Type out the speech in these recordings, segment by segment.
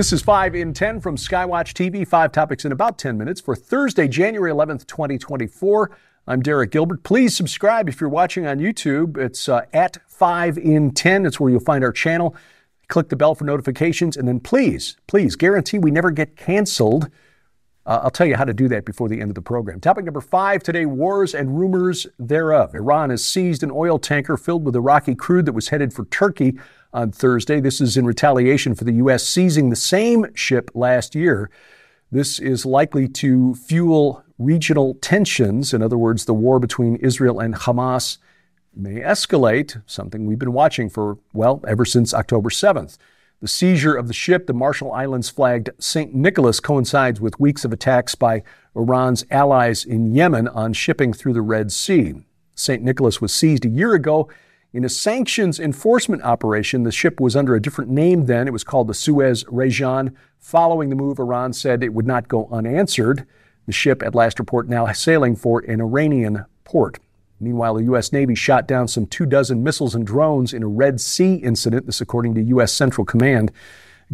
This is 5 in 10 from Skywatch TV, five topics in about 10 minutes for Thursday, January 11th, 2024. I'm Derek Gilbert. Please subscribe if you're watching on YouTube. It's uh, at 5 in 10. It's where you'll find our channel. Click the bell for notifications, and then please, please guarantee we never get canceled. Uh, I'll tell you how to do that before the end of the program. Topic number five today wars and rumors thereof. Iran has seized an oil tanker filled with Iraqi crude that was headed for Turkey on Thursday. This is in retaliation for the U.S. seizing the same ship last year. This is likely to fuel regional tensions. In other words, the war between Israel and Hamas may escalate, something we've been watching for, well, ever since October 7th. The seizure of the ship, the Marshall Islands flagged St. Nicholas, coincides with weeks of attacks by Iran's allies in Yemen on shipping through the Red Sea. St. Nicholas was seized a year ago in a sanctions enforcement operation, the ship was under a different name then. It was called the Suez Rajan. Following the move, Iran said it would not go unanswered. The ship, at last report, now sailing for an Iranian port. Meanwhile, the U.S. Navy shot down some two dozen missiles and drones in a Red Sea incident, this according to U.S. Central Command.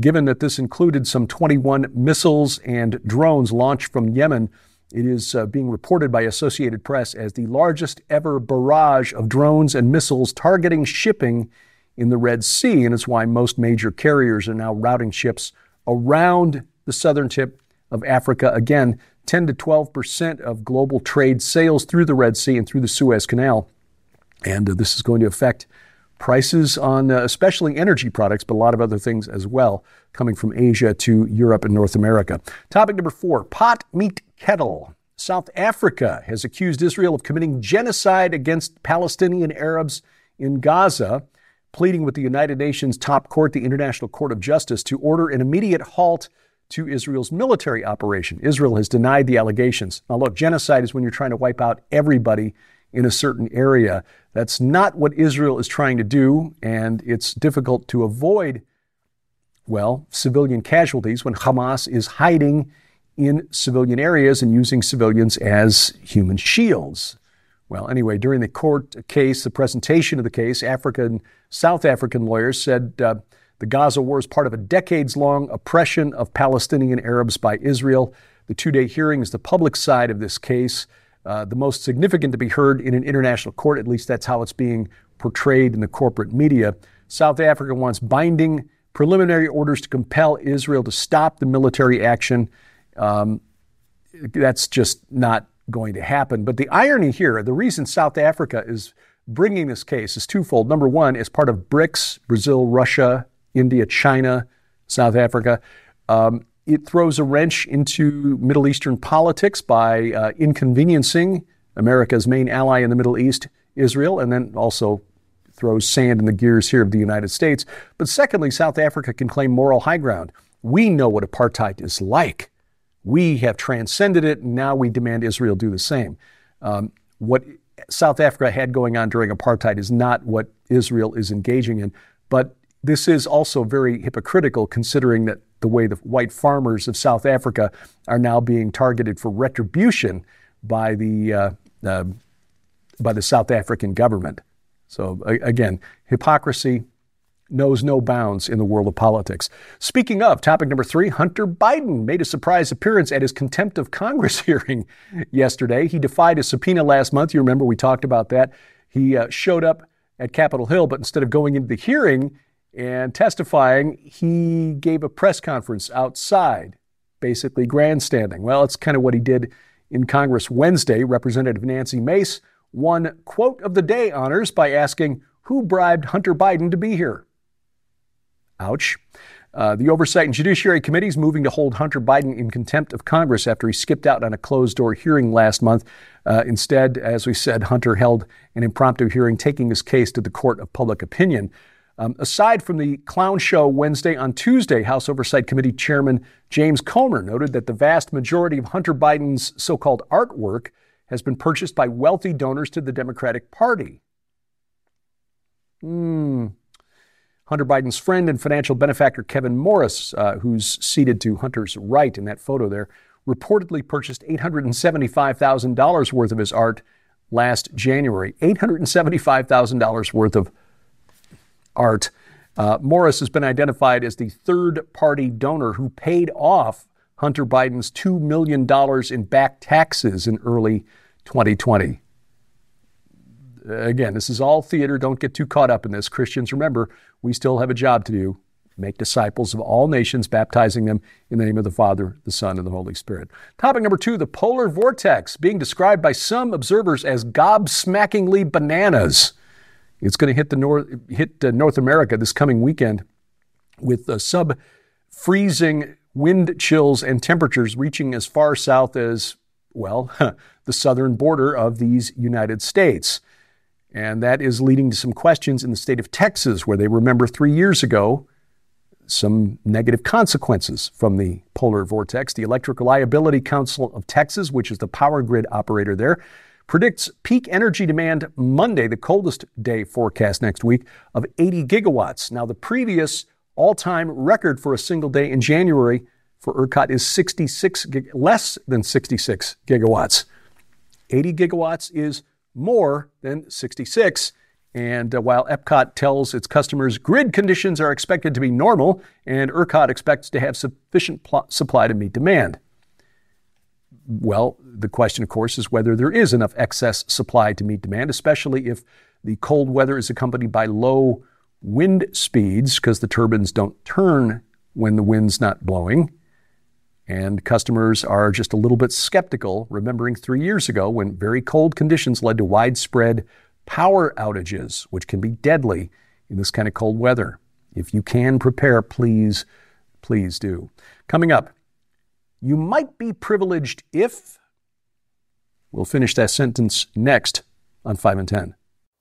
Given that this included some 21 missiles and drones launched from Yemen, it is uh, being reported by Associated Press as the largest ever barrage of drones and missiles targeting shipping in the Red Sea, and it's why most major carriers are now routing ships around the southern tip of Africa. Again, 10 to 12 percent of global trade sails through the Red Sea and through the Suez Canal, and uh, this is going to affect prices on uh, especially energy products, but a lot of other things as well, coming from Asia to Europe and North America. Topic number four pot meet kettle. South Africa has accused Israel of committing genocide against Palestinian Arabs in Gaza, pleading with the United Nations top court, the International Court of Justice, to order an immediate halt to Israel's military operation. Israel has denied the allegations. Now, look, genocide is when you're trying to wipe out everybody in a certain area. That's not what Israel is trying to do, and it's difficult to avoid, well, civilian casualties when Hamas is hiding in civilian areas and using civilians as human shields. Well, anyway, during the court case, the presentation of the case, African, South African lawyers said uh, the Gaza war is part of a decades long oppression of Palestinian Arabs by Israel. The two day hearing is the public side of this case, uh, the most significant to be heard in an international court. At least that's how it's being portrayed in the corporate media. South Africa wants binding preliminary orders to compel Israel to stop the military action um, that's just not going to happen. But the irony here, the reason South Africa is bringing this case is twofold. Number one, as part of BRICS, Brazil, Russia, India, China, South Africa, um, it throws a wrench into Middle Eastern politics by uh, inconveniencing America's main ally in the Middle East, Israel, and then also throws sand in the gears here of the United States. But secondly, South Africa can claim moral high ground. We know what apartheid is like. We have transcended it, and now we demand Israel do the same. Um, what South Africa had going on during apartheid is not what Israel is engaging in. But this is also very hypocritical considering that the way the white farmers of South Africa are now being targeted for retribution by the, uh, uh, by the South African government. So, again, hypocrisy, knows no bounds in the world of politics. Speaking of, topic number three Hunter Biden made a surprise appearance at his contempt of Congress hearing yesterday. He defied a subpoena last month. You remember we talked about that. He uh, showed up at Capitol Hill, but instead of going into the hearing and testifying, he gave a press conference outside, basically grandstanding. Well, it's kind of what he did in Congress Wednesday. Representative Nancy Mace won quote of the day honors by asking, Who bribed Hunter Biden to be here? Ouch. Uh, the Oversight and Judiciary Committee is moving to hold Hunter Biden in contempt of Congress after he skipped out on a closed door hearing last month. Uh, instead, as we said, Hunter held an impromptu hearing taking his case to the court of public opinion. Um, aside from the clown show Wednesday, on Tuesday, House Oversight Committee Chairman James Comer noted that the vast majority of Hunter Biden's so called artwork has been purchased by wealthy donors to the Democratic Party. Hmm. Hunter Biden's friend and financial benefactor Kevin Morris, uh, who's seated to Hunter's right in that photo there, reportedly purchased $875,000 worth of his art last January. $875,000 worth of art. Uh, Morris has been identified as the third party donor who paid off Hunter Biden's $2 million in back taxes in early 2020. Again, this is all theater. Don't get too caught up in this. Christians, remember, we still have a job to do. Make disciples of all nations, baptizing them in the name of the Father, the Son, and the Holy Spirit. Topic number two the polar vortex, being described by some observers as gobsmackingly bananas. It's going to hit the North, hit uh, North America this coming weekend with uh, sub freezing wind chills and temperatures reaching as far south as, well, the southern border of these United States. And that is leading to some questions in the state of Texas, where they remember three years ago some negative consequences from the polar vortex. The Electric Reliability Council of Texas, which is the power grid operator there, predicts peak energy demand Monday, the coldest day forecast next week, of 80 gigawatts. Now, the previous all time record for a single day in January for ERCOT is 66, gig- less than 66 gigawatts. 80 gigawatts is more than 66. And uh, while ERCOT tells its customers grid conditions are expected to be normal and ERCOT expects to have sufficient pl- supply to meet demand. Well, the question, of course, is whether there is enough excess supply to meet demand, especially if the cold weather is accompanied by low wind speeds, because the turbines don't turn when the wind's not blowing. And customers are just a little bit skeptical, remembering three years ago when very cold conditions led to widespread power outages, which can be deadly in this kind of cold weather. If you can prepare, please, please do. Coming up, you might be privileged if. We'll finish that sentence next on 5 in 10.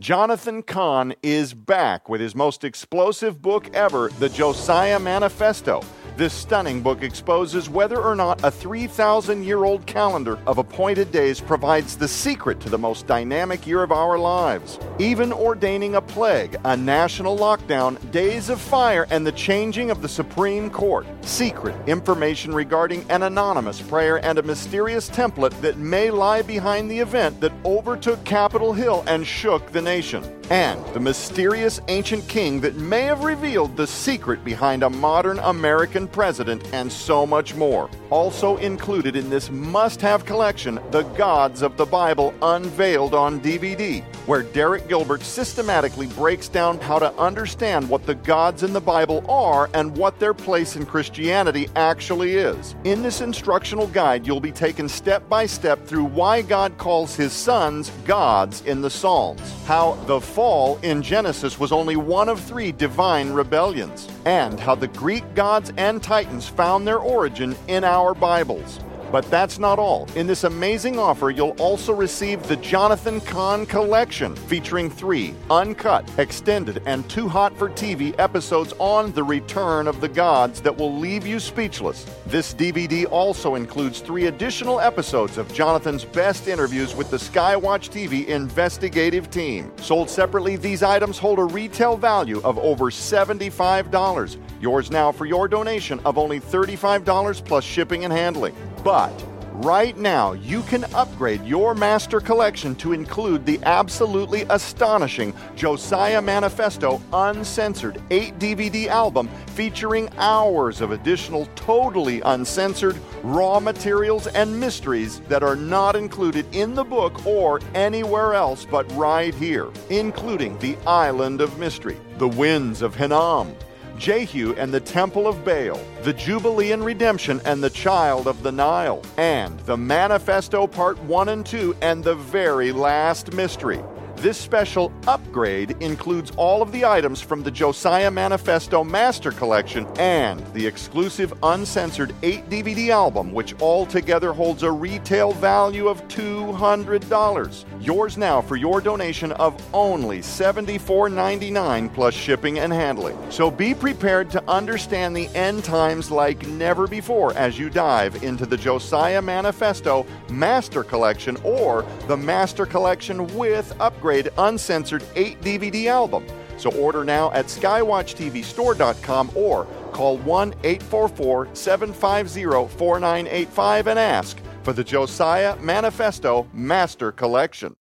Jonathan Cahn is back with his most explosive book ever, The Josiah Manifesto. This stunning book exposes whether or not a 3,000 year old calendar of appointed days provides the secret to the most dynamic year of our lives. Even ordaining a plague, a national lockdown, days of fire, and the changing of the Supreme Court. Secret information regarding an anonymous prayer and a mysterious template that may lie behind the event that overtook Capitol Hill and shook the nation and the mysterious ancient king that may have revealed the secret behind a modern American president, and so much more. Also included in this must have collection, The Gods of the Bible Unveiled on DVD, where Derek Gilbert systematically breaks down how to understand what the gods in the Bible are and what their place in Christianity actually is. In this instructional guide, you'll be taken step by step through why God calls his sons gods in the Psalms, how the fall in Genesis was only one of three divine rebellions, and how the Greek gods and titans found their origin in our Bibles. But that's not all. In this amazing offer, you'll also receive the Jonathan Cahn Collection, featuring three uncut, extended, and too hot for TV episodes on the return of the gods that will leave you speechless. This DVD also includes three additional episodes of Jonathan's best interviews with the Skywatch TV investigative team. Sold separately, these items hold a retail value of over $75. Yours now for your donation of only $35 plus shipping and handling. But right now, you can upgrade your master collection to include the absolutely astonishing Josiah Manifesto Uncensored 8 DVD album featuring hours of additional totally uncensored raw materials and mysteries that are not included in the book or anywhere else but right here, including The Island of Mystery, The Winds of Hinnom, Jehu and the Temple of Baal, the Jubilee and Redemption and the Child of the Nile, and the Manifesto Part 1 and 2 and the very last mystery. This special upgrade includes all of the items from the Josiah Manifesto Master Collection and the exclusive uncensored 8 DVD album, which altogether holds a retail value of $200. Yours now for your donation of only $74.99 plus shipping and handling. So be prepared to understand the end times like never before as you dive into the Josiah Manifesto Master Collection or the Master Collection with upgrade uncensored 8 DVD album. So order now at skywatchtvstore.com or call 1 844 750 4985 and ask for the Josiah Manifesto Master Collection.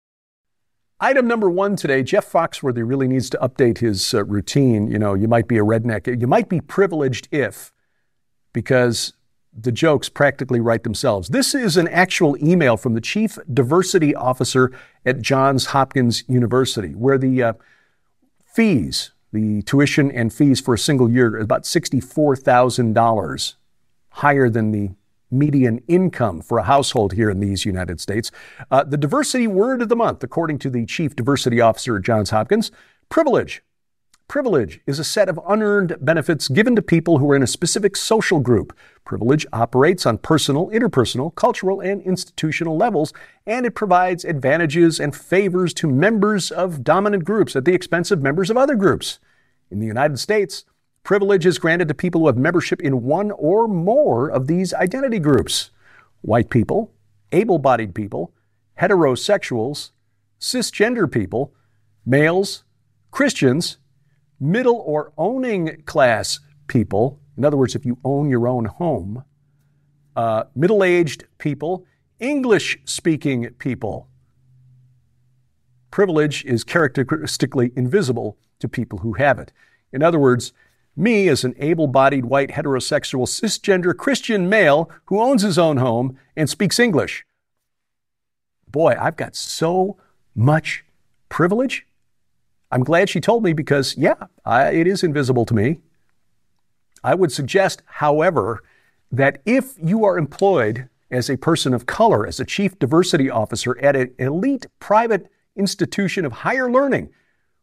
Item number one today Jeff Foxworthy really needs to update his uh, routine. You know, you might be a redneck, you might be privileged if, because the jokes practically write themselves. This is an actual email from the chief diversity officer at Johns Hopkins University, where the uh, fees, the tuition and fees for a single year, is about $64,000 higher than the median income for a household here in these United States. Uh, the diversity word of the month, according to the chief diversity officer at Johns Hopkins, privilege. Privilege is a set of unearned benefits given to people who are in a specific social group. Privilege operates on personal, interpersonal, cultural, and institutional levels, and it provides advantages and favors to members of dominant groups at the expense of members of other groups. In the United States, privilege is granted to people who have membership in one or more of these identity groups white people, able bodied people, heterosexuals, cisgender people, males, Christians, middle or owning class people, in other words, if you own your own home, uh, middle aged people, English speaking people. Privilege is characteristically invisible to people who have it. In other words, me, as an able bodied white heterosexual cisgender Christian male who owns his own home and speaks English. Boy, I've got so much privilege. I'm glad she told me because, yeah, I, it is invisible to me. I would suggest, however, that if you are employed as a person of color, as a chief diversity officer at an elite private institution of higher learning,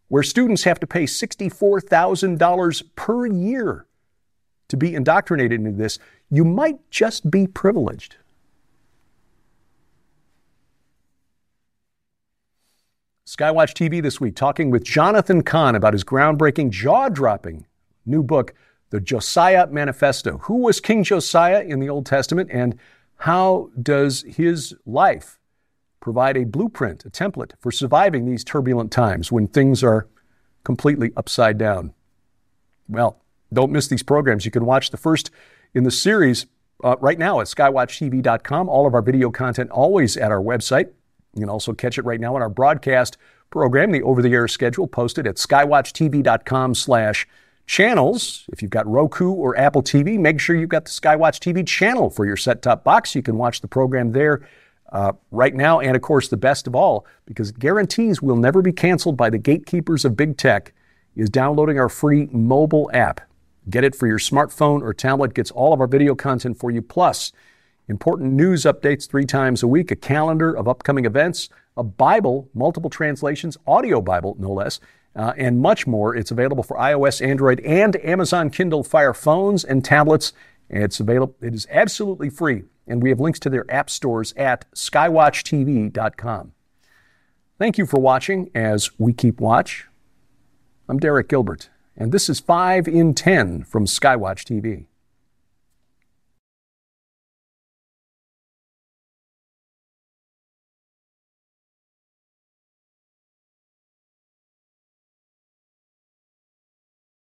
where students have to pay $64,000 per year to be indoctrinated into this, you might just be privileged. Skywatch TV this week talking with Jonathan Cahn about his groundbreaking, jaw dropping new book, The Josiah Manifesto. Who was King Josiah in the Old Testament, and how does his life provide a blueprint, a template for surviving these turbulent times when things are completely upside down? Well, don't miss these programs. You can watch the first in the series uh, right now at skywatchtv.com. All of our video content always at our website. You can also catch it right now on our broadcast program, the over-the-air schedule posted at skywatchtv.com slash channels. If you've got Roku or Apple TV, make sure you've got the Skywatch TV channel for your set-top box. You can watch the program there uh, right now. And of course, the best of all, because guarantees we'll never be canceled by the gatekeepers of big tech, is downloading our free mobile app. Get it for your smartphone or tablet, gets all of our video content for you. Plus, important news updates three times a week, a calendar of upcoming events, a Bible, multiple translations, audio Bible, no less, uh, and much more. It's available for iOS, Android, and Amazon Kindle Fire phones and tablets. It's available. It is absolutely free, and we have links to their app stores at skywatchtv.com. Thank you for watching as we keep watch. I'm Derek Gilbert, and this is 5 in 10 from Skywatch TV.